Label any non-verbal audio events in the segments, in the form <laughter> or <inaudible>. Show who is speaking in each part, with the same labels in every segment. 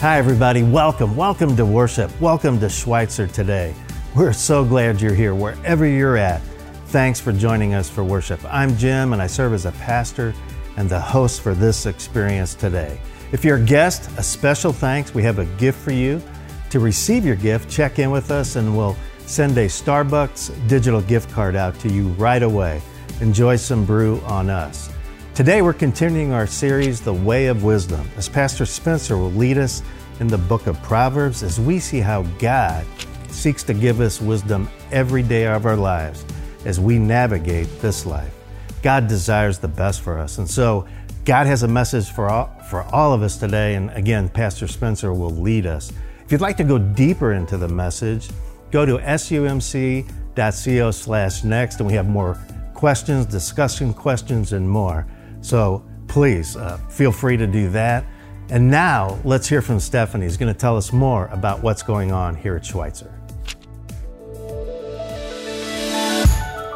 Speaker 1: Hi, everybody. Welcome. Welcome to worship. Welcome to Schweitzer today. We're so glad you're here wherever you're at. Thanks for joining us for worship. I'm Jim, and I serve as a pastor and the host for this experience today. If you're a guest, a special thanks. We have a gift for you. To receive your gift, check in with us and we'll send a Starbucks digital gift card out to you right away. Enjoy some brew on us. Today we're continuing our series, The Way of Wisdom, as Pastor Spencer will lead us in the book of Proverbs as we see how God seeks to give us wisdom every day of our lives as we navigate this life. God desires the best for us. And so God has a message for all, for all of us today. And again, Pastor Spencer will lead us. If you'd like to go deeper into the message, go to sumc.co slash next, and we have more questions, discussion questions, and more. So please uh, feel free to do that. And now let's hear from Stephanie, who's going to tell us more about what's going on here at Schweitzer.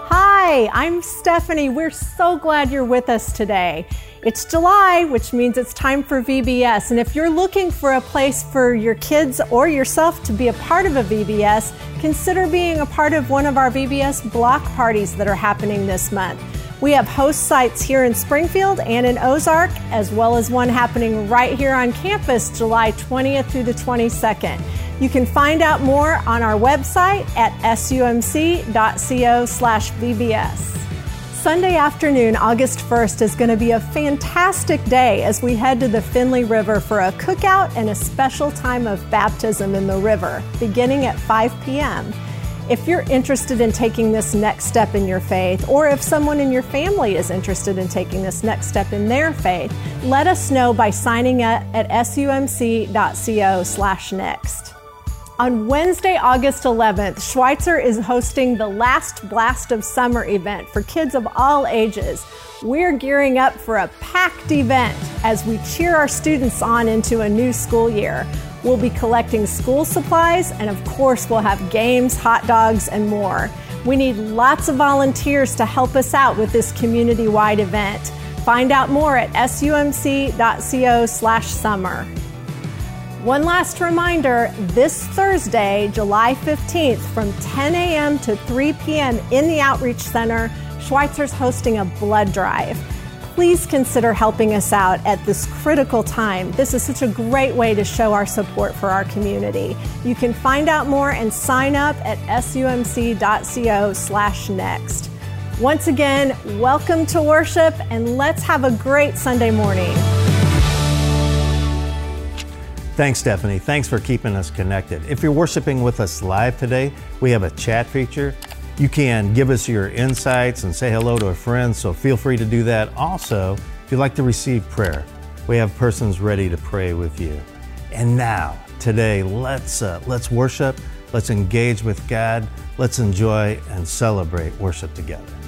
Speaker 2: Hi, I'm Stephanie. We're so glad you're with us today. It's July, which means it's time for VBS. And if you're looking for a place for your kids or yourself to be a part of a VBS, consider being a part of one of our VBS block parties that are happening this month. We have host sites here in Springfield and in Ozark, as well as one happening right here on campus July 20th through the 22nd. You can find out more on our website at sumc.co slash VBS. Sunday afternoon, August 1st, is going to be a fantastic day as we head to the Finley River for a cookout and a special time of baptism in the river, beginning at 5 p.m. If you're interested in taking this next step in your faith, or if someone in your family is interested in taking this next step in their faith, let us know by signing up at sumc.co slash next. On Wednesday, August 11th, Schweitzer is hosting the Last Blast of Summer event for kids of all ages. We're gearing up for a packed event as we cheer our students on into a new school year. We'll be collecting school supplies, and of course, we'll have games, hot dogs, and more. We need lots of volunteers to help us out with this community wide event. Find out more at sumc.co/slash summer. One last reminder this Thursday, July 15th, from 10 a.m. to 3 p.m. in the Outreach Center, Schweitzer's hosting a blood drive please consider helping us out at this critical time. This is such a great way to show our support for our community. You can find out more and sign up at sumc.co slash next. Once again, welcome to worship and let's have a great Sunday morning.
Speaker 1: Thanks, Stephanie. Thanks for keeping us connected. If you're worshiping with us live today, we have a chat feature. You can give us your insights and say hello to a friend, so feel free to do that. Also, if you'd like to receive prayer, we have persons ready to pray with you. And now, today, let's uh, let's worship, let's engage with God, let's enjoy and celebrate worship together.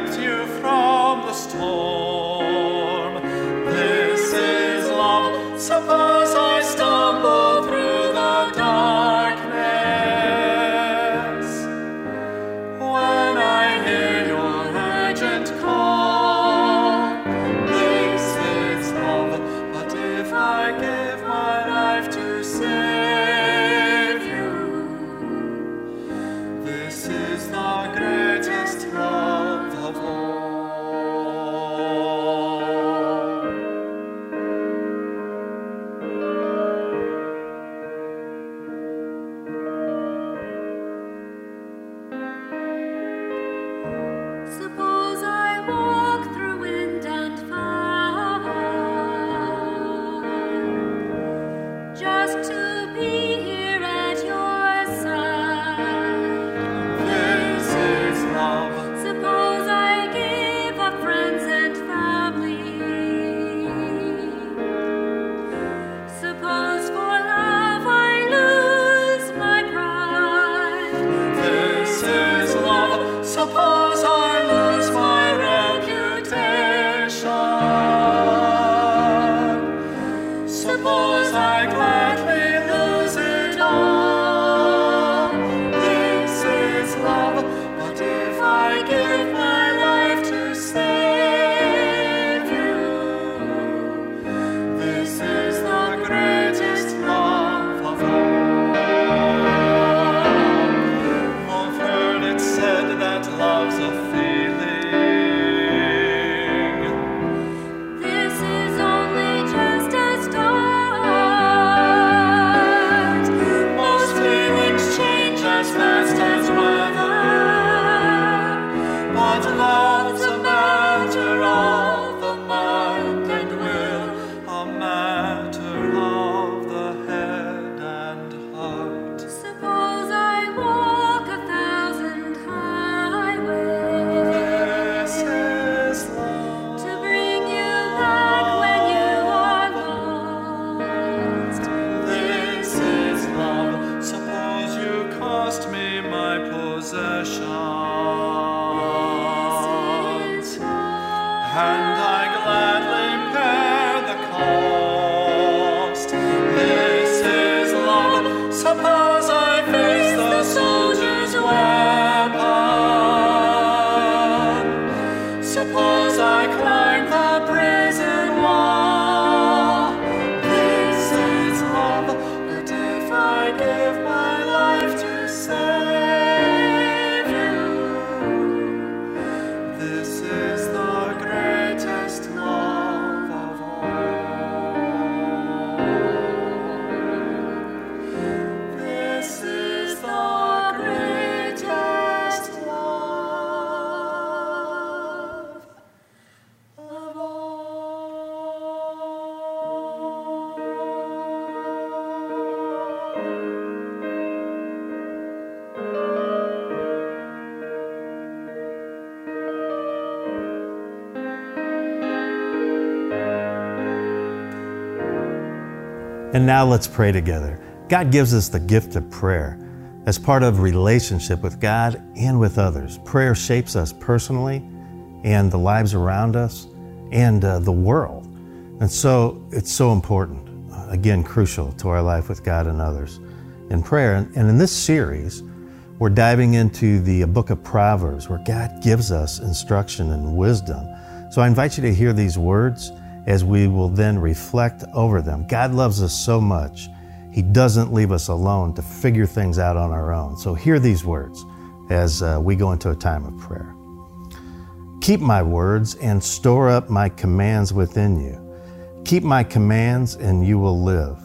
Speaker 1: protect you from the storm. And now let's pray together. God gives us the gift of prayer as part of relationship with God and with others. Prayer shapes us personally and the lives around us and uh, the world. And so it's so important, uh, again, crucial to our life with God and others in prayer. And, and in this series, we're diving into the book of Proverbs where God gives us instruction and wisdom. So I invite you to hear these words as we will then reflect over them. God loves us so much, He doesn't leave us alone to figure things out on our own. So hear these words as uh, we go into a time of prayer. Keep my words and store up my commands within you. Keep my commands and you will live.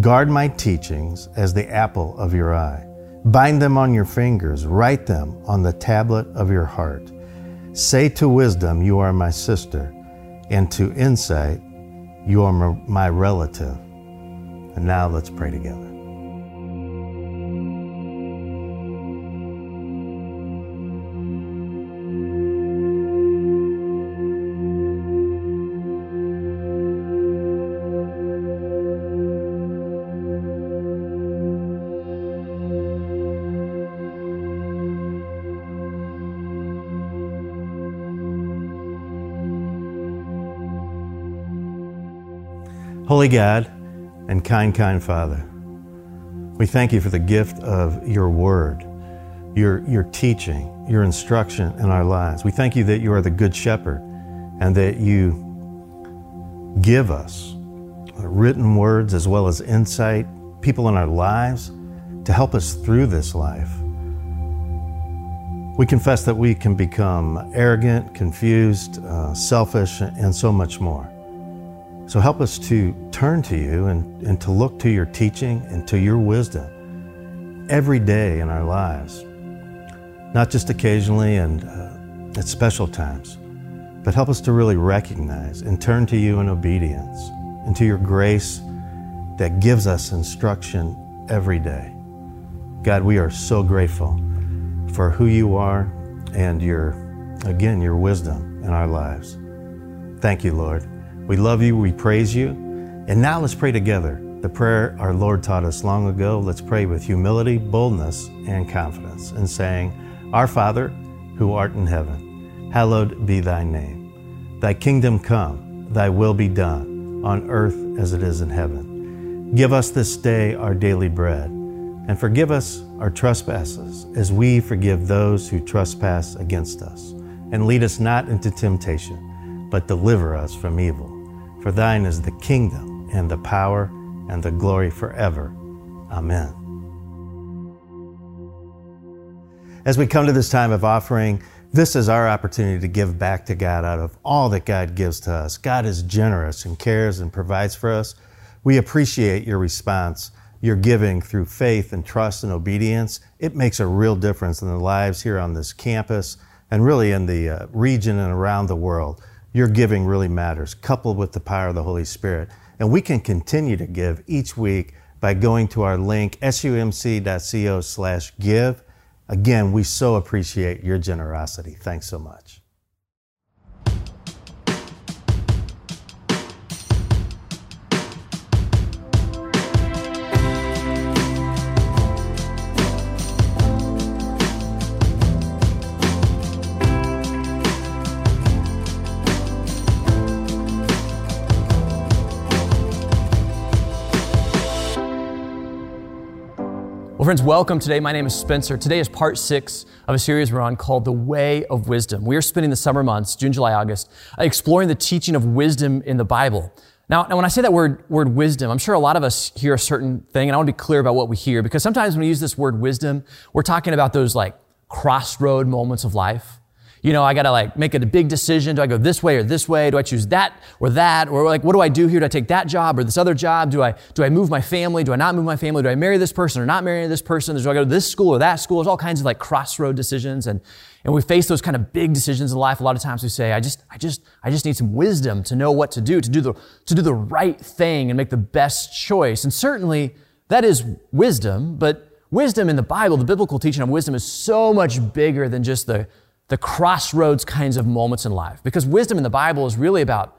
Speaker 1: Guard my teachings as the apple of your eye. Bind them on your fingers, write them on the tablet of your heart. Say to wisdom, You are my sister and to insight, you are my relative. And now let's pray together. Holy God and kind, kind Father, we thank you for the gift of your word, your, your teaching, your instruction in our lives. We thank you that you are the good shepherd and that you give us written words as well as insight, people in our lives to help us through this life. We confess that we can become arrogant, confused, uh, selfish, and so much more. So help us to turn to you and, and to look to your teaching and to your wisdom every day in our lives, not just occasionally and uh, at special times, but help us to really recognize and turn to you in obedience and to your grace that gives us instruction every day. God, we are so grateful for who you are and your, again, your wisdom in our lives. Thank you, Lord. We love you, we praise you. And now let's pray together. The prayer our Lord taught us long ago. Let's pray with humility, boldness, and confidence, and saying, Our Father, who art in heaven, hallowed be thy name. Thy kingdom come, thy will be done, on earth as it is in heaven. Give us this day our daily bread, and forgive us our trespasses, as we forgive those who trespass against us. And lead us not into temptation, but deliver us from evil. For thine is the kingdom and the power and the glory forever. Amen. As we come to this time of offering, this is our opportunity to give back to God out of all that God gives to us. God is generous and cares and provides for us. We appreciate your response, your giving through faith and trust and obedience. It makes a real difference in the lives here on this campus and really in the uh, region and around the world your giving really matters, coupled with the power of the Holy Spirit. And we can continue to give each week by going to our link, sumc.co slash give. Again, we so appreciate your generosity. Thanks so much.
Speaker 3: Friends, welcome today. My name is Spencer. Today is part six of a series we're on called The Way of Wisdom. We are spending the summer months, June, July, August, uh, exploring the teaching of wisdom in the Bible. Now, now, when I say that word, word wisdom, I'm sure a lot of us hear a certain thing, and I want to be clear about what we hear, because sometimes when we use this word wisdom, we're talking about those like crossroad moments of life you know, I got to like make a big decision. Do I go this way or this way? Do I choose that or that? Or like, what do I do here? Do I take that job or this other job? Do I, do I move my family? Do I not move my family? Do I marry this person or not marry this person? Do I go to this school or that school? There's all kinds of like crossroad decisions. And, and we face those kind of big decisions in life. A lot of times we say, I just, I just, I just need some wisdom to know what to do, to do the, to do the right thing and make the best choice. And certainly that is wisdom, but wisdom in the Bible, the biblical teaching of wisdom is so much bigger than just the, the crossroads kinds of moments in life. Because wisdom in the Bible is really about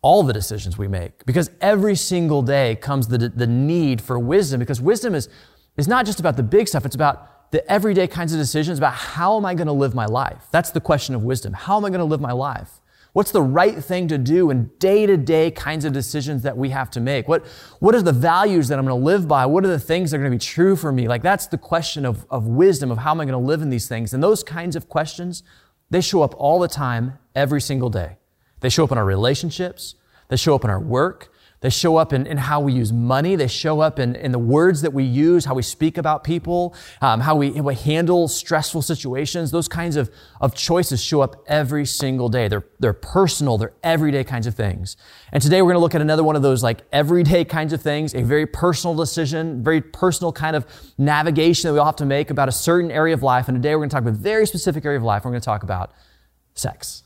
Speaker 3: all the decisions we make. Because every single day comes the, the need for wisdom. Because wisdom is, is not just about the big stuff, it's about the everyday kinds of decisions about how am I going to live my life? That's the question of wisdom. How am I going to live my life? What's the right thing to do in day to day kinds of decisions that we have to make? What, what are the values that I'm going to live by? What are the things that are going to be true for me? Like that's the question of, of wisdom, of how am I going to live in these things? And those kinds of questions, they show up all the time, every single day. They show up in our relationships. They show up in our work. They show up in, in how we use money. They show up in, in the words that we use, how we speak about people, um, how, we, how we handle stressful situations. Those kinds of, of choices show up every single day. They're, they're personal, they're everyday kinds of things. And today we're going to look at another one of those like everyday kinds of things, a very personal decision, very personal kind of navigation that we all have to make about a certain area of life. And today we're going to talk about a very specific area of life. We're going to talk about sex.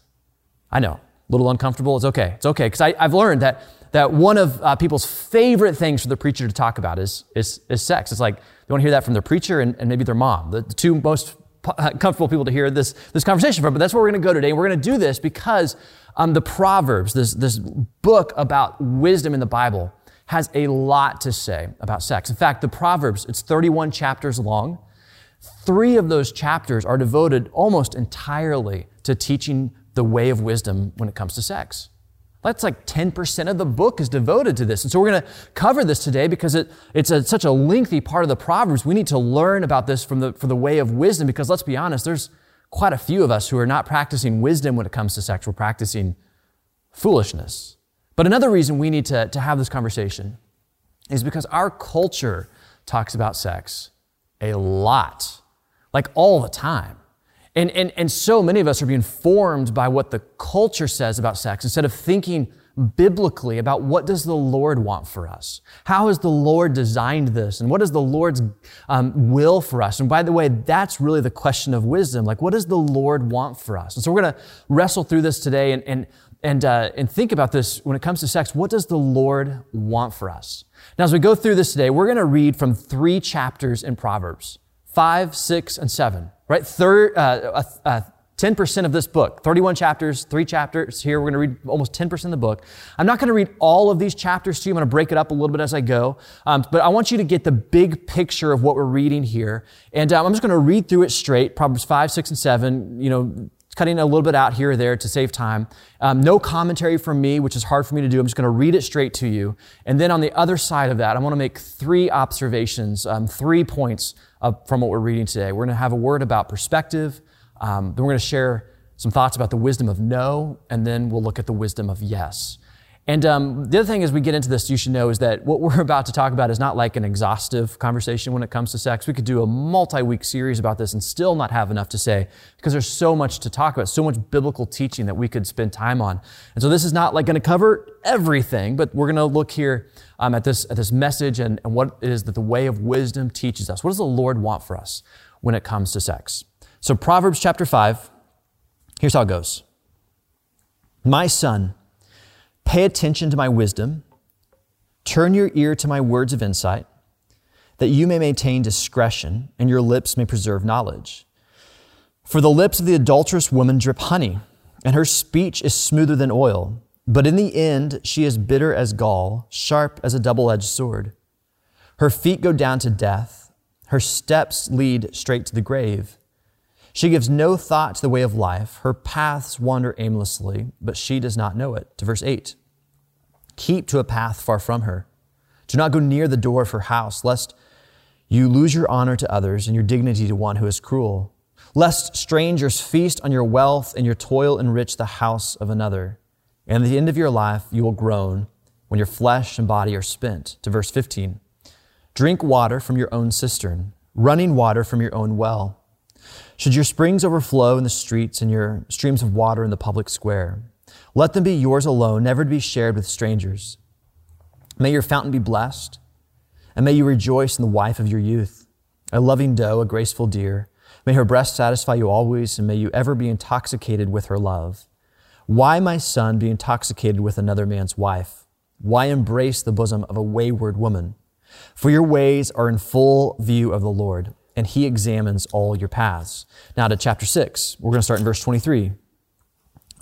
Speaker 3: I know, a little uncomfortable. It's okay. It's okay. Because I've learned that that one of uh, people's favorite things for the preacher to talk about is, is, is sex. It's like they want to hear that from their preacher and, and maybe their mom, the, the two most <laughs> comfortable people to hear this, this conversation from. But that's where we're going to go today. And We're going to do this because um, the Proverbs, this, this book about wisdom in the Bible, has a lot to say about sex. In fact, the Proverbs, it's 31 chapters long. Three of those chapters are devoted almost entirely to teaching the way of wisdom when it comes to sex. That's like 10% of the book is devoted to this. And so we're going to cover this today because it, it's a, such a lengthy part of the Proverbs. We need to learn about this from the, for the way of wisdom because let's be honest, there's quite a few of us who are not practicing wisdom when it comes to sex. We're practicing foolishness. But another reason we need to, to have this conversation is because our culture talks about sex a lot, like all the time. And, and, and so many of us are being formed by what the culture says about sex instead of thinking biblically about what does the Lord want for us? How has the Lord designed this? And what is the Lord's um, will for us? And by the way, that's really the question of wisdom. Like, what does the Lord want for us? And so we're going to wrestle through this today and, and, and, uh, and think about this when it comes to sex. What does the Lord want for us? Now, as we go through this today, we're going to read from three chapters in Proverbs, five, six, and seven right? Third, uh, uh, 10% of this book, 31 chapters, three chapters here. We're going to read almost 10% of the book. I'm not going to read all of these chapters to you. I'm going to break it up a little bit as I go. Um, but I want you to get the big picture of what we're reading here. And um, I'm just going to read through it straight, Proverbs 5, 6, and 7, you know, cutting a little bit out here or there to save time. Um, no commentary from me, which is hard for me to do. I'm just going to read it straight to you. And then on the other side of that, I want to make three observations, um, three points uh, from what we're reading today. We're going to have a word about perspective. Um, then we're going to share some thoughts about the wisdom of no, and then we'll look at the wisdom of yes. And um, the other thing as we get into this, you should know is that what we're <laughs> about to talk about is not like an exhaustive conversation when it comes to sex. We could do a multi-week series about this and still not have enough to say because there's so much to talk about, so much biblical teaching that we could spend time on. And so this is not like going to cover everything, but we're going to look here um, at this at this message and, and what it is that the way of wisdom teaches us. What does the Lord want for us when it comes to sex? So Proverbs chapter five. Here's how it goes. My son. Pay attention to my wisdom. Turn your ear to my words of insight, that you may maintain discretion and your lips may preserve knowledge. For the lips of the adulterous woman drip honey, and her speech is smoother than oil. But in the end, she is bitter as gall, sharp as a double edged sword. Her feet go down to death, her steps lead straight to the grave. She gives no thought to the way of life. Her paths wander aimlessly, but she does not know it. To verse 8 Keep to a path far from her. Do not go near the door of her house, lest you lose your honor to others and your dignity to one who is cruel. Lest strangers feast on your wealth and your toil enrich the house of another. And at the end of your life, you will groan when your flesh and body are spent. To verse 15. Drink water from your own cistern, running water from your own well. Should your springs overflow in the streets and your streams of water in the public square, let them be yours alone, never to be shared with strangers. May your fountain be blessed, and may you rejoice in the wife of your youth, a loving doe, a graceful deer. May her breast satisfy you always, and may you ever be intoxicated with her love. Why, my son, be intoxicated with another man's wife? Why embrace the bosom of a wayward woman? For your ways are in full view of the Lord, and he examines all your paths. Now to chapter 6. We're going to start in verse 23.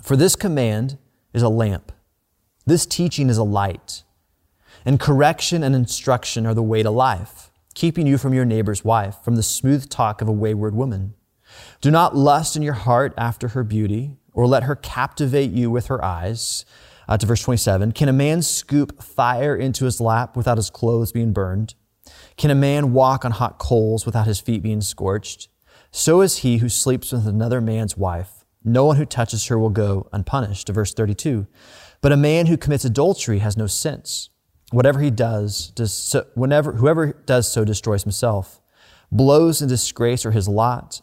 Speaker 3: For this command is a lamp, this teaching is a light, and correction and instruction are the way to life, keeping you from your neighbor's wife, from the smooth talk of a wayward woman. Do not lust in your heart after her beauty, or let her captivate you with her eyes uh, to verse 27. Can a man scoop fire into his lap without his clothes being burned? Can a man walk on hot coals without his feet being scorched? So is he who sleeps with another man's wife. No one who touches her will go unpunished. To verse 32. But a man who commits adultery has no sense. Whatever he does, does so, whenever, whoever does so destroys himself. Blows and disgrace are his lot,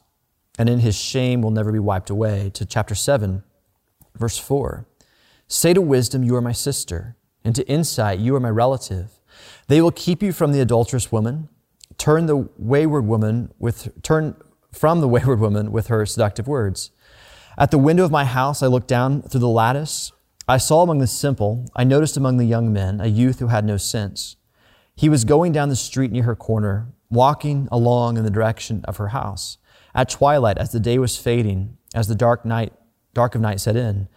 Speaker 3: and in his shame will never be wiped away. To chapter 7, verse 4. Say to wisdom, You are my sister, and to insight, You are my relative. They will keep you from the adulterous woman. Turn the wayward woman with turn from the <laughs> wayward woman with her seductive words. At the window of my house, I looked down through the lattice. I saw among the simple, I noticed among the young men, a youth who had no sense. He was going down the street near her corner, walking along in the direction of her house. At twilight, as the day was fading, as the dark night, dark of night set in,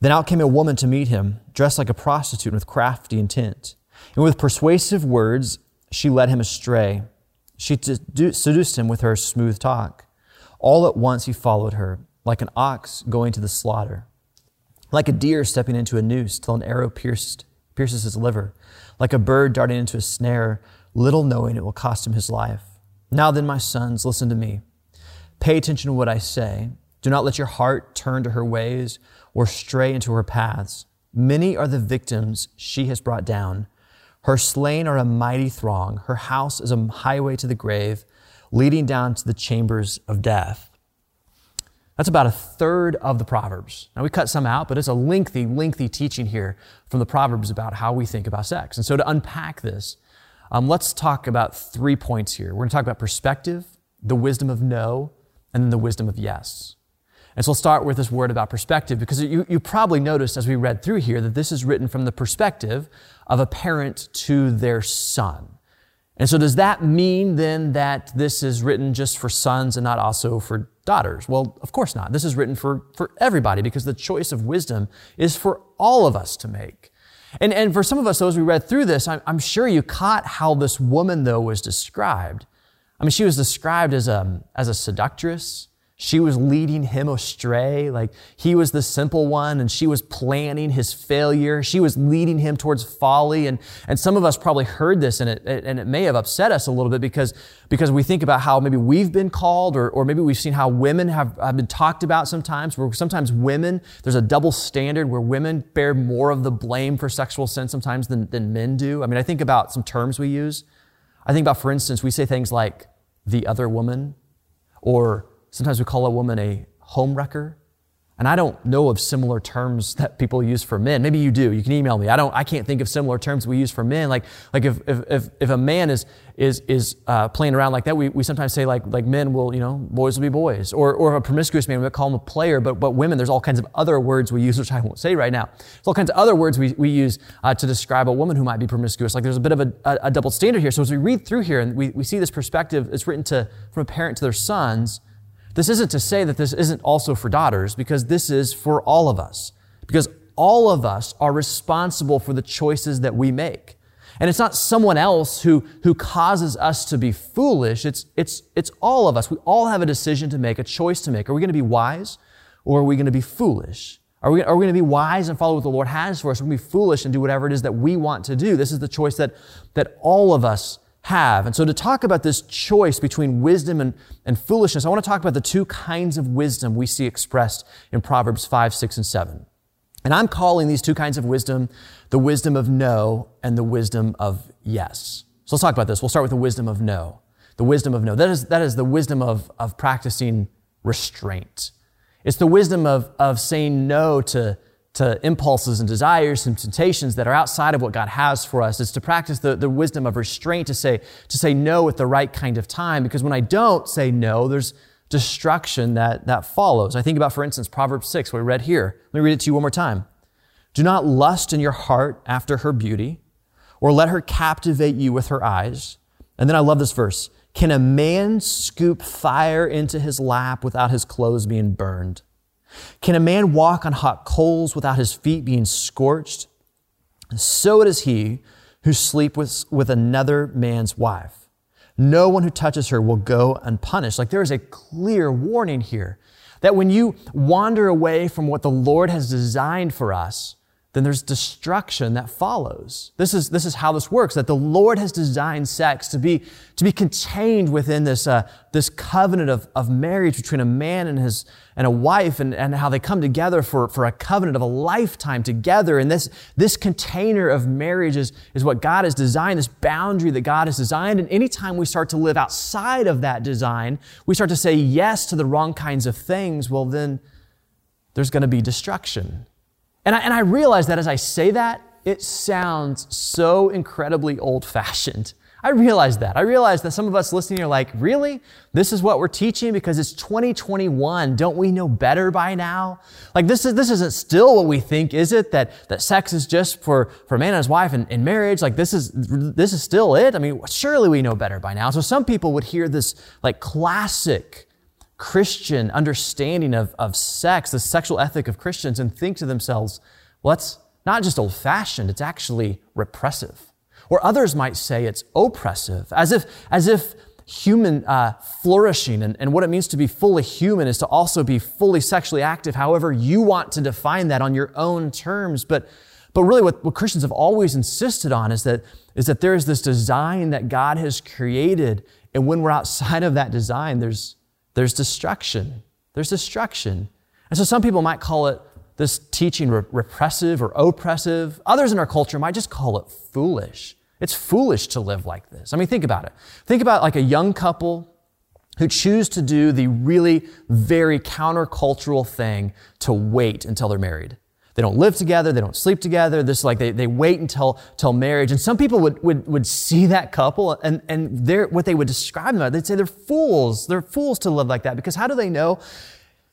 Speaker 3: then out came a woman to meet him, dressed like a prostitute with crafty intent. And with persuasive words, she led him astray. She seduced him with her smooth talk. All at once he followed her, like an ox going to the slaughter, like a deer stepping into a noose till an arrow pierced, pierces his liver, like a bird darting into a snare, little knowing it will cost him his life. Now then, my sons, listen to me. Pay attention to what I say. Do not let your heart turn to her ways or stray into her paths. Many are the victims she has brought down. Her slain are a mighty throng. Her house is a highway to the grave, leading down to the chambers of death. That's about a third of the Proverbs. Now, we cut some out, but it's a lengthy, lengthy teaching here from the Proverbs about how we think about sex. And so, to unpack this, um, let's talk about three points here. We're going to talk about perspective, the wisdom of no, and then the wisdom of yes. And so we'll start with this word about perspective because you, you probably noticed as we read through here that this is written from the perspective of a parent to their son. And so does that mean then that this is written just for sons and not also for daughters? Well, of course not. This is written for, for everybody because the choice of wisdom is for all of us to make. And, and for some of us, though, as we read through this, I'm, I'm sure you caught how this woman, though, was described. I mean, she was described as a, as a seductress, she was leading him astray. Like he was the simple one and she was planning his failure. She was leading him towards folly. And, and some of us probably heard this and it, and it may have upset us a little bit because, because we think about how maybe we've been called or, or maybe we've seen how women have, have been talked about sometimes where sometimes women, there's a double standard where women bear more of the blame for sexual sin sometimes than, than men do. I mean, I think about some terms we use. I think about, for instance, we say things like the other woman or Sometimes we call a woman a homewrecker. And I don't know of similar terms that people use for men. Maybe you do. You can email me. I don't, I can't think of similar terms we use for men. Like, like if, if, if, a man is, is, is, uh, playing around like that, we, we sometimes say like, like men will, you know, boys will be boys. Or, or a promiscuous man, we call him a player. But, but women, there's all kinds of other words we use, which I won't say right now. There's all kinds of other words we, we use, uh, to describe a woman who might be promiscuous. Like there's a bit of a, a, a double standard here. So as we read through here and we, we see this perspective, it's written to, from a parent to their sons, this isn't to say that this isn't also for daughters, because this is for all of us. Because all of us are responsible for the choices that we make. And it's not someone else who, who causes us to be foolish. It's, it's, it's all of us. We all have a decision to make, a choice to make. Are we going to be wise or are we going to be foolish? Are we, are we going to be wise and follow what the Lord has for us? Are we going to be foolish and do whatever it is that we want to do? This is the choice that, that all of us have. And so, to talk about this choice between wisdom and, and foolishness, I want to talk about the two kinds of wisdom we see expressed in Proverbs 5, 6, and 7. And I'm calling these two kinds of wisdom the wisdom of no and the wisdom of yes. So let's talk about this. We'll start with the wisdom of no. The wisdom of no. That is, that is the wisdom of, of practicing restraint. It's the wisdom of, of saying no to, to impulses and desires and temptations that are outside of what God has for us. It's to practice the, the wisdom of restraint to say, to say no at the right kind of time. Because when I don't say no, there's destruction that, that follows. I think about, for instance, Proverbs 6, what we read here. Let me read it to you one more time. Do not lust in your heart after her beauty, or let her captivate you with her eyes. And then I love this verse. Can a man scoop fire into his lap without his clothes being burned? Can a man walk on hot coals without his feet being scorched? So does he who sleeps with, with another man's wife. No one who touches her will go unpunished. Like there is a clear warning here that when you wander away from what the Lord has designed for us, then there's destruction that follows. This is, this is how this works, that the Lord has designed sex to be, to be contained within this, uh, this covenant of, of marriage between a man and his, and a wife and, and how they come together for, for a covenant of a lifetime together. And this, this container of marriage is, is what God has designed, this boundary that God has designed. And anytime we start to live outside of that design, we start to say yes to the wrong kinds of things, well, then there's going to be destruction. And I, and I realize that as I say that, it sounds so incredibly old fashioned. I realize that. I realize that some of us listening are like, really? This is what we're teaching because it's 2021. Don't we know better by now? Like this is, this isn't still what we think, is it? That, that sex is just for, for man and his wife in, in marriage. Like this is, this is still it. I mean, surely we know better by now. So some people would hear this like classic Christian understanding of, of sex, the sexual ethic of Christians, and think to themselves, well, that's not just old fashioned, it's actually repressive. Or others might say it's oppressive, as if, as if human uh, flourishing and, and what it means to be fully human is to also be fully sexually active, however you want to define that on your own terms. But, but really, what, what Christians have always insisted on is that, is that there is this design that God has created. And when we're outside of that design, there's, there's destruction. There's destruction. And so some people might call it this teaching re- repressive or oppressive. Others in our culture might just call it foolish. It's foolish to live like this. I mean, think about it. Think about like a young couple who choose to do the really very countercultural thing to wait until they're married. They don't live together. They don't sleep together. This like they, they wait until, until marriage. And some people would, would, would see that couple and, and they're, what they would describe them as, they'd say they're fools. They're fools to live like that because how do they know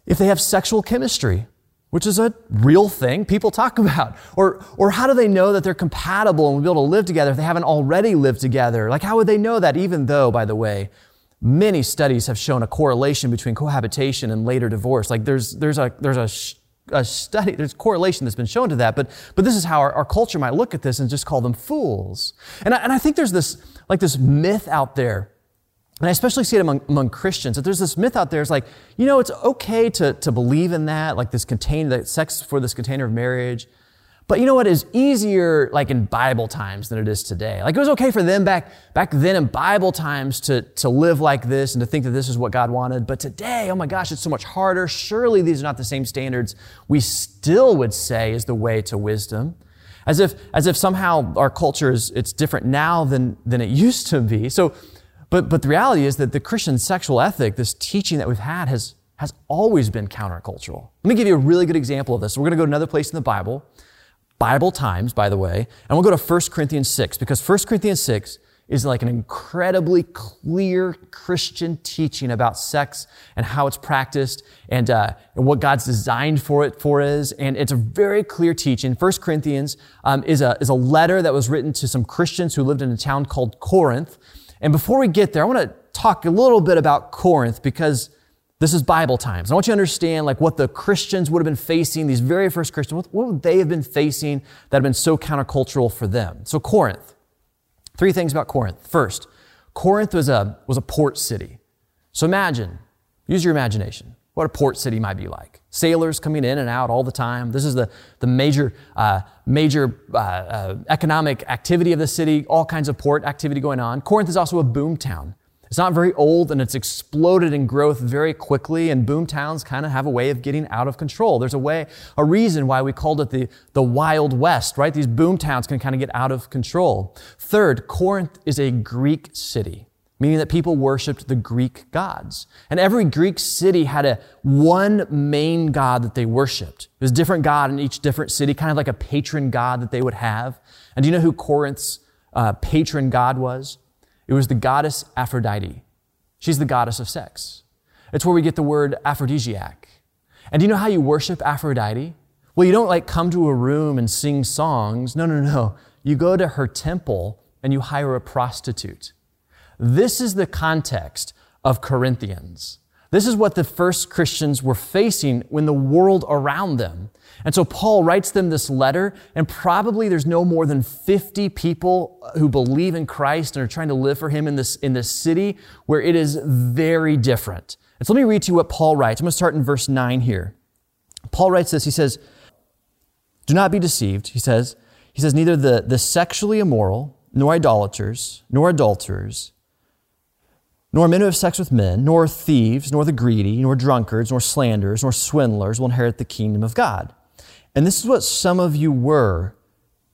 Speaker 3: if they have sexual chemistry? Which is a real thing people talk about. Or, or how do they know that they're compatible and will be able to live together if they haven't already lived together? Like, how would they know that, even though, by the way, many studies have shown a correlation between cohabitation and later divorce? Like, there's, there's a, there's a a study, there's correlation that's been shown to that, but, but this is how our, our culture might look at this and just call them fools. And I, and I think there's this, like this myth out there, and I especially see it among, among Christians, that there's this myth out there, it's like, you know, it's okay to, to believe in that, like this container, that sex for this container of marriage. But you know what is easier like in Bible times than it is today? Like it was okay for them back, back then in Bible times to, to live like this and to think that this is what God wanted. But today, oh my gosh, it's so much harder. Surely these are not the same standards we still would say is the way to wisdom. As if, as if somehow our culture is, it's different now than, than it used to be. So, but, but the reality is that the Christian sexual ethic, this teaching that we've had has, has always been countercultural. Let me give you a really good example of this. We're going to go to another place in the Bible. Bible times, by the way, and we'll go to 1 Corinthians 6 because 1 Corinthians 6 is like an incredibly clear Christian teaching about sex and how it's practiced and, uh, and what God's designed for it for is. And it's a very clear teaching. 1 Corinthians um, is, a, is a letter that was written to some Christians who lived in a town called Corinth. And before we get there, I want to talk a little bit about Corinth because this is Bible times. I want you to understand like what the Christians would have been facing, these very first Christians, what, would they have been facing that have been so countercultural for them? So Corinth. Three things about Corinth. First, Corinth was a, was a port city. So imagine, use your imagination. what a port city might be like. Sailors coming in and out all the time. This is the, the major, uh, major uh, uh, economic activity of the city, all kinds of port activity going on. Corinth is also a boom town. It's not very old and it's exploded in growth very quickly, and boom towns kind of have a way of getting out of control. There's a way, a reason why we called it the, the Wild West, right? These boom towns can kind of get out of control. Third, Corinth is a Greek city meaning that people worshiped the Greek gods. And every Greek city had a one main god that they worshiped. It was a different god in each different city, kind of like a patron god that they would have. And do you know who Corinth's uh, patron god was? It was the goddess Aphrodite. She's the goddess of sex. It's where we get the word aphrodisiac. And do you know how you worship Aphrodite? Well, you don't like come to a room and sing songs. No, no, no. You go to her temple and you hire a prostitute. This is the context of Corinthians. This is what the first Christians were facing when the world around them. And so Paul writes them this letter, and probably there's no more than 50 people who believe in Christ and are trying to live for him in this, in this city where it is very different. And so let me read to you what Paul writes. I'm going to start in verse 9 here. Paul writes this. He says, Do not be deceived. He says, he says, neither the, the sexually immoral, nor idolaters, nor adulterers, nor men who have sex with men, nor thieves, nor the greedy, nor drunkards, nor slanderers, nor swindlers will inherit the kingdom of God. And this is what some of you were,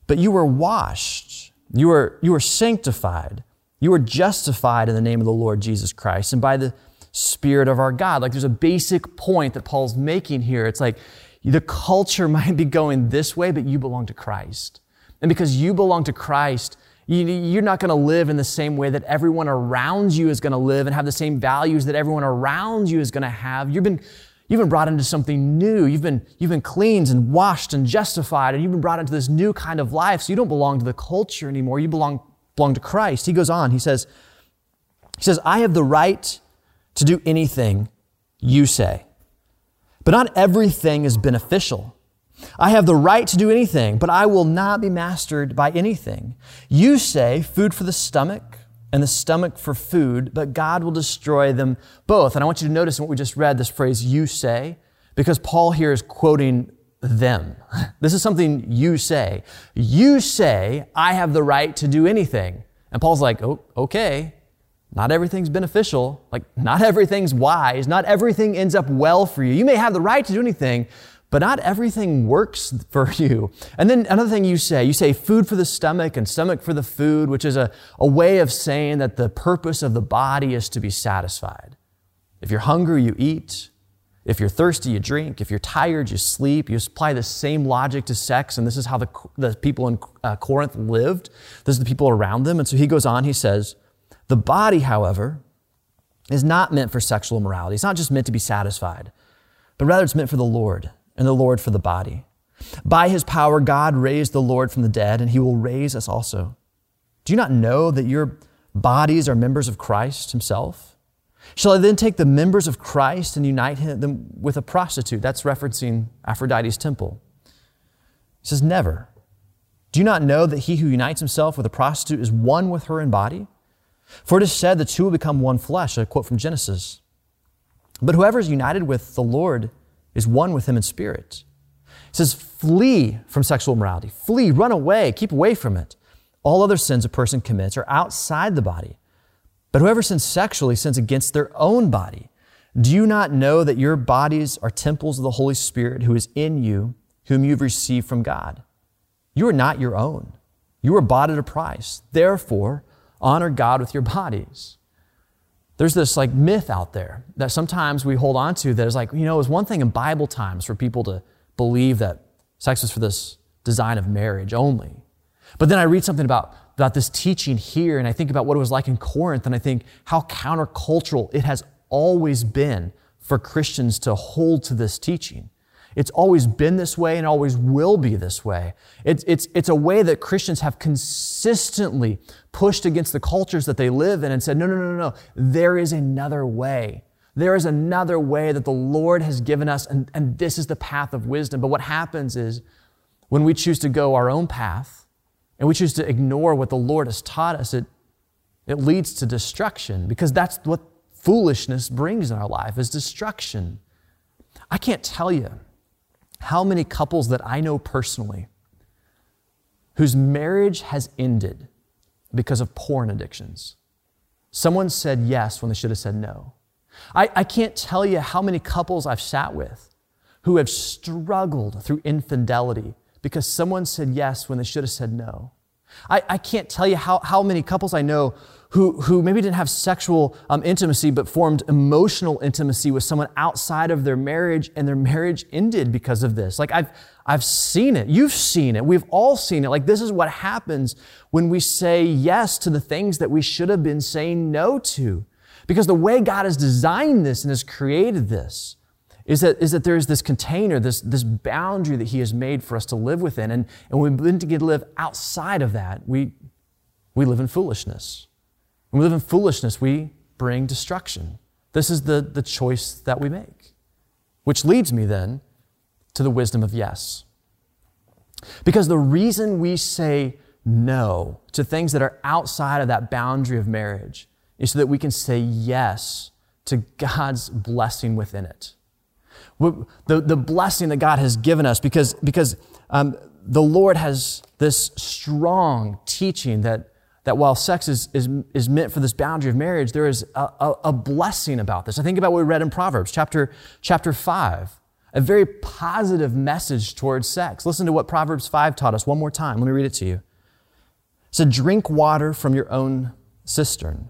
Speaker 3: but you were washed, you were, you were sanctified, you were justified in the name of the Lord Jesus Christ and by the Spirit of our God. Like there's a basic point that Paul's making here. It's like the culture <laughs> might be going this way, but you belong to Christ. And because you belong to Christ, you're not going to live in the same way that everyone around you is going to live and have the same values that everyone around you is going to have. You've been, you've been brought into something new. You've been, you've been cleansed and washed and justified, and you've been brought into this new kind of life. So you don't belong to the culture anymore. You belong, belong to Christ. He goes on. He says, he says, I have the right to do anything you say, but not everything is beneficial. I have the right to do anything, but I will not be mastered by anything. You say food for the stomach and the stomach for food, but God will destroy them both. And I want you to notice in what we just read this phrase, you say, because Paul here is quoting them. <laughs> This is something you say. You say, I have the right to do anything. And Paul's like, oh, okay, not everything's beneficial. Like, not everything's wise. Not everything ends up well for you. You may have the right to do anything, but not everything works for <laughs> you. And then another thing you say, you say food for the stomach and stomach for the food, which is a, a way of saying that the purpose of the body is to be satisfied. If you're hungry, you eat. If you're thirsty, you drink. If you're tired, you sleep. You apply the same logic to sex, and this is how the, the people in uh, Corinth lived. This is the people around them. And so he goes on, he says, The body, however, is not meant for sexual immorality. It's not just meant to be satisfied, but rather it's meant for the Lord and the Lord for the body. By his power, God raised the Lord from the dead, and he will raise us also. Do you not know that your bodies are members of Christ himself? Shall I then take the members of Christ and unite them with a prostitute? That's referencing Aphrodite's temple. He says, Never. Do you not know that he who unites himself with a prostitute is one with her in body? For it is said, the two will become one flesh, a quote from Genesis. But whoever is united with the Lord is one with him in spirit. He says, flee from sexual immorality. Flee, run away, keep away from it. All other sins a person commits are outside the body. But whoever sins sexually sins against their own body. Do you not know that your bodies are temples of the Holy Spirit who is in you, whom you've received from God? You are not your own. You were bought at a price. Therefore, honor God with your bodies. There's this like myth out there that sometimes we hold on to that is like, you know, it was one thing in Bible times for people to believe that sex was for this design of marriage only. But then I read something about, about this teaching here and I think about what it was like in Corinth and I think how countercultural it has always been for Christians to hold to this teaching. It's always been this way and always will be this way. It's, it's, it's a way that Christians have consistently pushed against the cultures that they live in and said, no, no, no, no, no. there is another way. There is another way that the Lord has given us, and, and this is the path of wisdom. But what happens is when we choose to go our own path and we choose to ignore what the Lord has taught us, it, it leads to destruction because that's what foolishness brings in our life is destruction. I can't tell you how many couples that I know personally whose marriage has ended because of porn addictions. Someone said yes when they should have said no. I, I can't tell you how many couples I've sat with who have struggled through infidelity because someone said yes when they should have said no. I, I can't tell you how, how many couples I know who, who maybe didn't have sexual um, intimacy, but formed emotional intimacy with someone outside of their marriage, and their marriage ended because of this. Like, I've, I've seen it. You've seen it. We've all seen it. Like, this is what happens when we say yes to the things that we should have been saying no to. Because the way God has designed this and has created this is that, is that there is this container, this, this boundary that He has made for us to live within. And, and when we begin to get to live outside of that, we, we live in foolishness. When we live in foolishness, we bring destruction. This is the, the choice that we make. Which leads me then to the wisdom of yes. Because the reason we say no to things that are outside of that boundary of marriage is so that we can say yes to God's blessing within it the, the blessing that God has given us because, because um, the Lord has this strong teaching that, that while sex is, is, is meant for this boundary of marriage, there is a, a, a blessing about this. I think about what we read in Proverbs chapter, chapter 5, a very positive message towards sex. Listen to what Proverbs 5 taught us one more time. Let me read it to you. It said, Drink water from your own cistern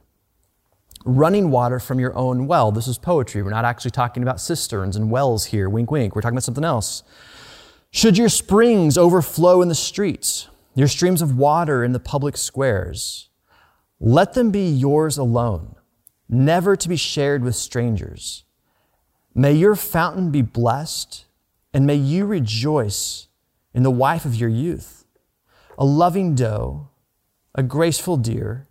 Speaker 3: running water from your own well. This is poetry. We're not actually talking about cisterns and wells here. Wink, wink. We're talking about something else. Should your springs overflow in the streets, your streams of water in the public squares, let them be yours alone, never to be shared with strangers. May your fountain be blessed, and may you rejoice in the wife of your youth, a loving doe, a graceful deer,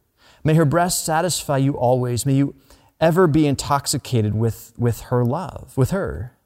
Speaker 3: May her breast satisfy you always. May you ever be intoxicated with, with her love, with her.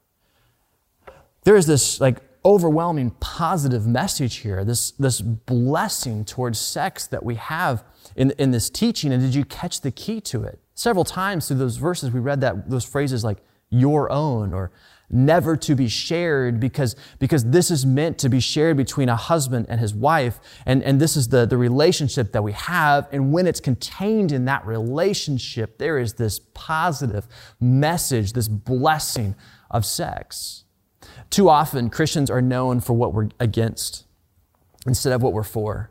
Speaker 3: There is this like overwhelming positive message here, this, this blessing towards sex that we have in, in this teaching. And did you catch the key to it? Several times through those verses, we read that those phrases like your own or never to be shared because, because this is meant to be shared between a husband and his wife. And, and this is the, the relationship that we have. And when it's contained in that relationship, there is this positive message, this blessing of sex. Too often, Christians are known for what we're against instead of what we're for.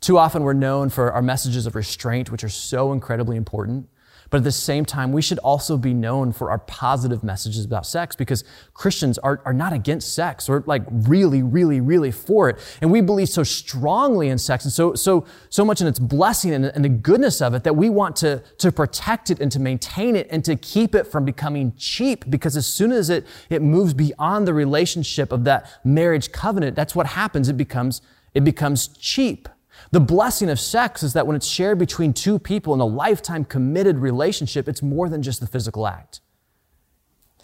Speaker 3: Too often, we're known for our messages of restraint, which are so incredibly important. But at the same time, we should also be known for our positive messages about sex because Christians are, are not against sex. We're like really, really, really for it. And we believe so strongly in sex and so, so, so much in its blessing and, and the goodness of it that we want to, to protect it and to maintain it and to keep it from becoming cheap because as soon as it, it moves beyond the relationship of that marriage covenant, that's what happens. It becomes, it becomes cheap. The blessing of sex is that when it's shared between two people in a lifetime committed relationship, it's more than just the physical act.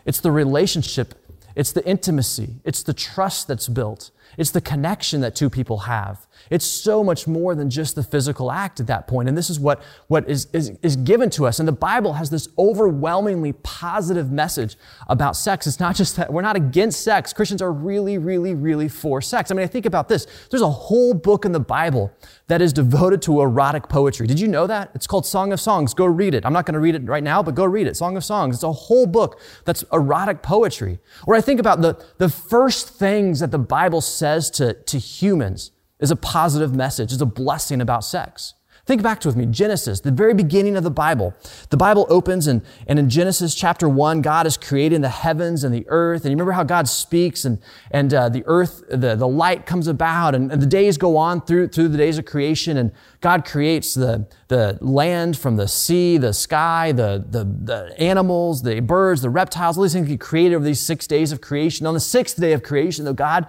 Speaker 3: It's the relationship, it's the intimacy, it's the trust that's built, it's the connection that two people have. It's so much more than just the physical act at that point. And this is what, what is, is, is given to us. And the Bible has this overwhelmingly positive message about sex. It's not just that we're not against sex. Christians are really, really, really for sex. I mean, I think about this. There's a whole book in the Bible that is devoted to erotic poetry. Did you know that? It's called Song of Songs. Go read it. I'm not going to read it right now, but go read it. Song of Songs. It's a whole book that's erotic poetry. Or I think about the, the first things that the Bible says to, to humans is a positive message, is a blessing about sex. Think back to with me, Genesis, the very beginning of the Bible. The Bible opens and, and in Genesis chapter one, God is creating the heavens and the earth. And you remember how God speaks and, and uh, the earth, the, the light comes about and, and the days go on through, through the days of creation. And God creates the, the land from the sea, the sky, the, the, the animals, the birds, the reptiles, all these things He created over these six days of creation. On the sixth day of creation, though, God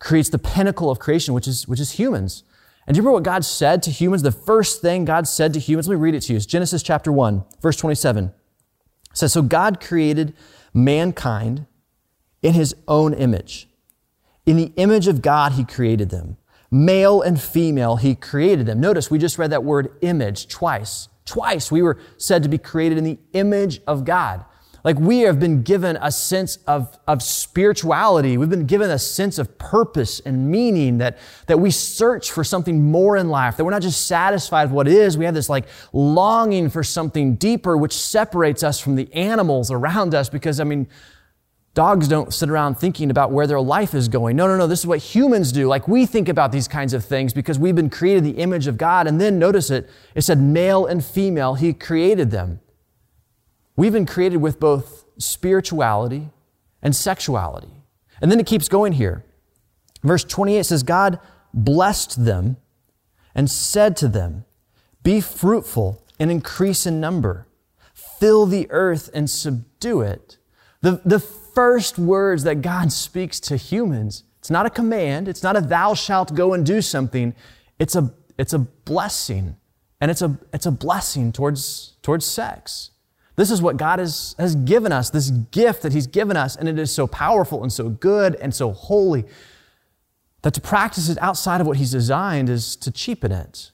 Speaker 3: creates the pinnacle of creation, which is, which is humans. And do you remember what God said to humans? The first thing God said to humans, let me read it to you. It's Genesis chapter 1, verse 27. It says, So God created mankind in his own image. In the image of God, he created them. Male and female, he created them. Notice we just read that word image twice. Twice we were said to be created in the image of God. Like we have been given a sense of, of spirituality. We've been given a sense of purpose and meaning that, that we search for something more in life, that we're not just satisfied with what is. We have this like longing for something deeper, which separates us from the animals around us because, I mean, Dogs don't sit around thinking about where their life is going. No, no, no. This is what humans do. Like we think about these kinds of things because we've been created the image of God. And then notice it. It said male and female. He created them. We've been created with both spirituality and sexuality. And then it keeps going here. Verse 28 says, God blessed them and said to them, Be fruitful and increase in number, fill the earth and subdue it. The, the first words that God speaks to humans. It's not a command. It's not a thou shalt go and do something. It's a, it's a blessing. And it's a, it's a blessing towards, towards sex. This is what God has, has given us, this gift that He's given us, and it is so powerful and so good and so holy that to practice it outside of what He's designed is to cheapen it.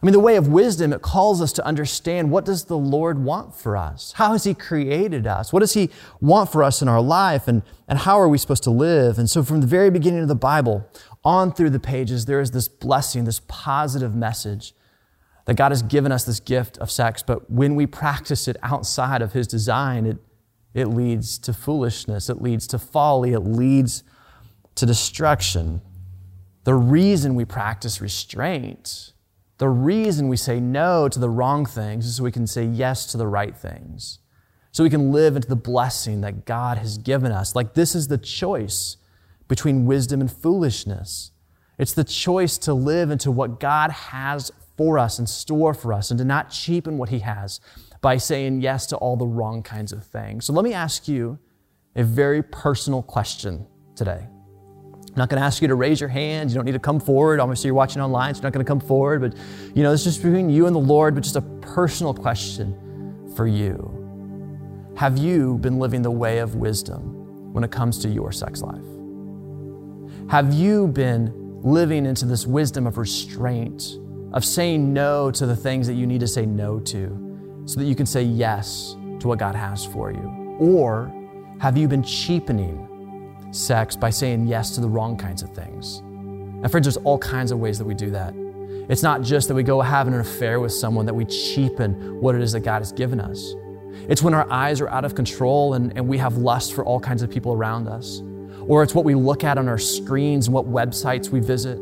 Speaker 3: I mean, the way of wisdom, it calls us to understand what does the Lord want for us? How has He created us? What does He want for us in our life? And, and how are we supposed to live? And so from the very beginning of the Bible, on through the pages, there is this blessing, this positive message that God has given us this gift of sex. But when we practice it outside of His design, it, it leads to foolishness. It leads to folly. It leads to destruction. The reason we practice restraint the reason we say no to the wrong things is so we can say yes to the right things. So we can live into the blessing that God has given us. Like this is the choice between wisdom and foolishness. It's the choice to live into what God has for us and store for us and to not cheapen what He has by saying yes to all the wrong kinds of things. So let me ask you a very personal question today. I'm not going to ask you to raise your hand. You don't need to come forward. Obviously, you're watching online, so you're not going to come forward. But, you know, this is just between you and the Lord, but just a personal question for you. Have you been living the way of wisdom when it comes to your sex life? Have you been living into this wisdom of restraint, of saying no to the things that you need to say no to, so that you can say yes to what God has for you? Or have you been cheapening sex by saying yes to the wrong kinds of things. And friends, there's all kinds of ways that we do that. It's not just that we go have an affair with someone that we cheapen what it is that God has given us. It's when our eyes are out of control and, and we have lust for all kinds of people around us. Or it's what we look at on our screens and what websites we visit.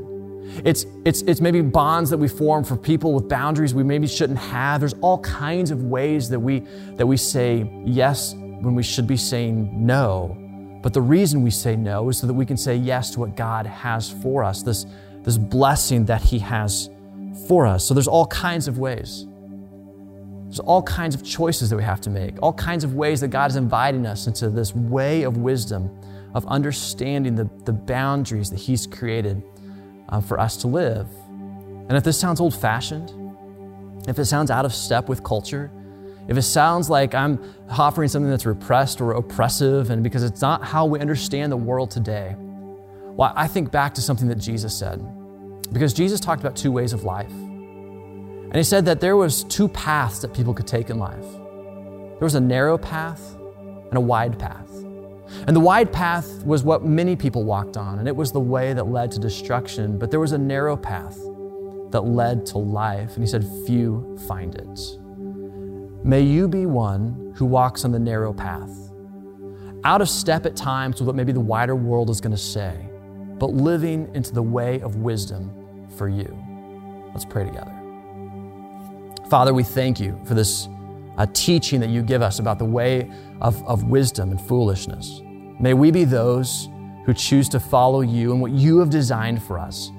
Speaker 3: It's, it's, it's maybe bonds that we form for people with boundaries we maybe shouldn't have. There's all kinds of ways that we, that we say yes when we should be saying no. But the reason we say no is so that we can say yes to what God has for us, this, this blessing that He has for us. So there's all kinds of ways. There's all kinds of choices that we have to make, all kinds of ways that God is inviting us into this way of wisdom, of understanding the, the boundaries that He's created uh, for us to live. And if this sounds old fashioned, if it sounds out of step with culture, if it sounds like I'm offering something that's repressed or oppressive, and because it's not how we understand the world today, well, I think back to something that Jesus said. Because Jesus talked about two ways of life. And he said that there was two paths that people could take in life. There was a narrow path and a wide path. And the wide path was what many people walked on, and it was the way that led to destruction. But there was a narrow path that led to life, and he said, Few find it. May you be one who walks on the narrow path, out of step at times with what maybe the wider world is going to say, but living into the way of wisdom for you. Let's pray together. Father, we thank you for this uh, teaching that you give us about the way of, of wisdom and foolishness. May we be those who choose to follow you and what you have designed for us.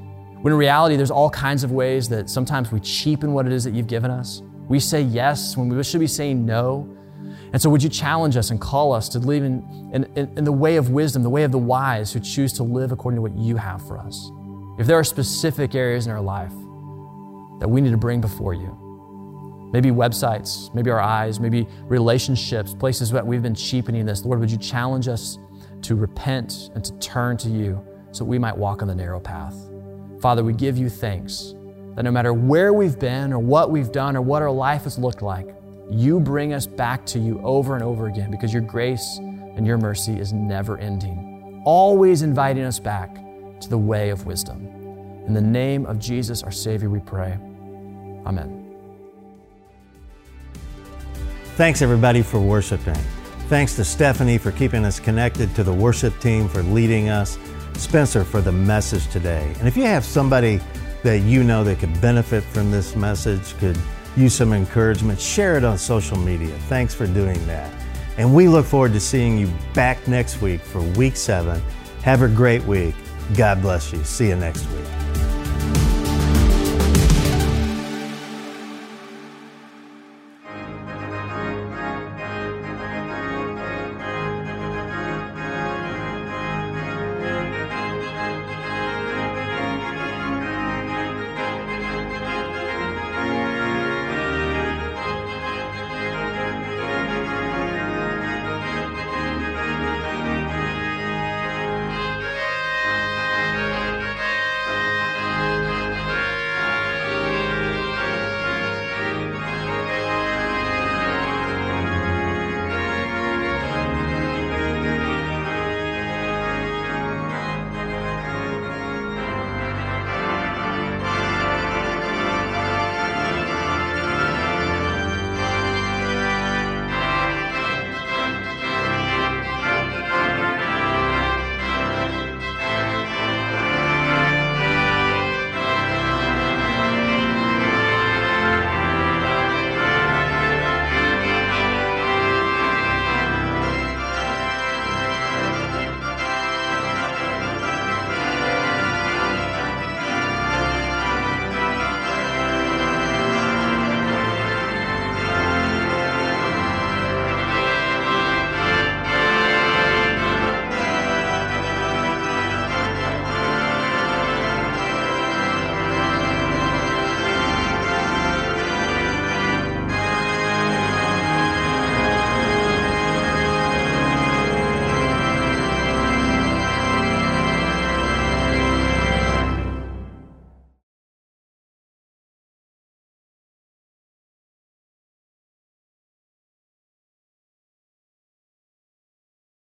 Speaker 3: When in reality, there's all kinds of ways that sometimes we cheapen what it is that you've given us. We say yes when we should be saying no. And so, would you challenge us and call us to live in, in, in, the way of wisdom, the way of the wise who choose to live according to what you have for us? If there are specific areas in our life that we need to bring before you, maybe websites, maybe our eyes, maybe relationships, places that we've been cheapening this, Lord, would you challenge us to repent and to turn to you so we might walk on the narrow path? Father, we give you thanks that no matter where we've been or what we've done or what our life has looked like, You bring us back to you over and over again because your grace and your mercy is never ending, always inviting us back to the way of wisdom. In the name of Jesus, our Savior, we pray. Amen.
Speaker 1: Thanks, everybody, for worshiping. Thanks to Stephanie for keeping us connected, to the worship team for leading us, Spencer for the message today. And if you have somebody that you know that could benefit from this message, could use some encouragement, share it on social media. Thanks for doing that. And we look forward to seeing you back next week for week seven. Have a great week. God bless you. See you next week.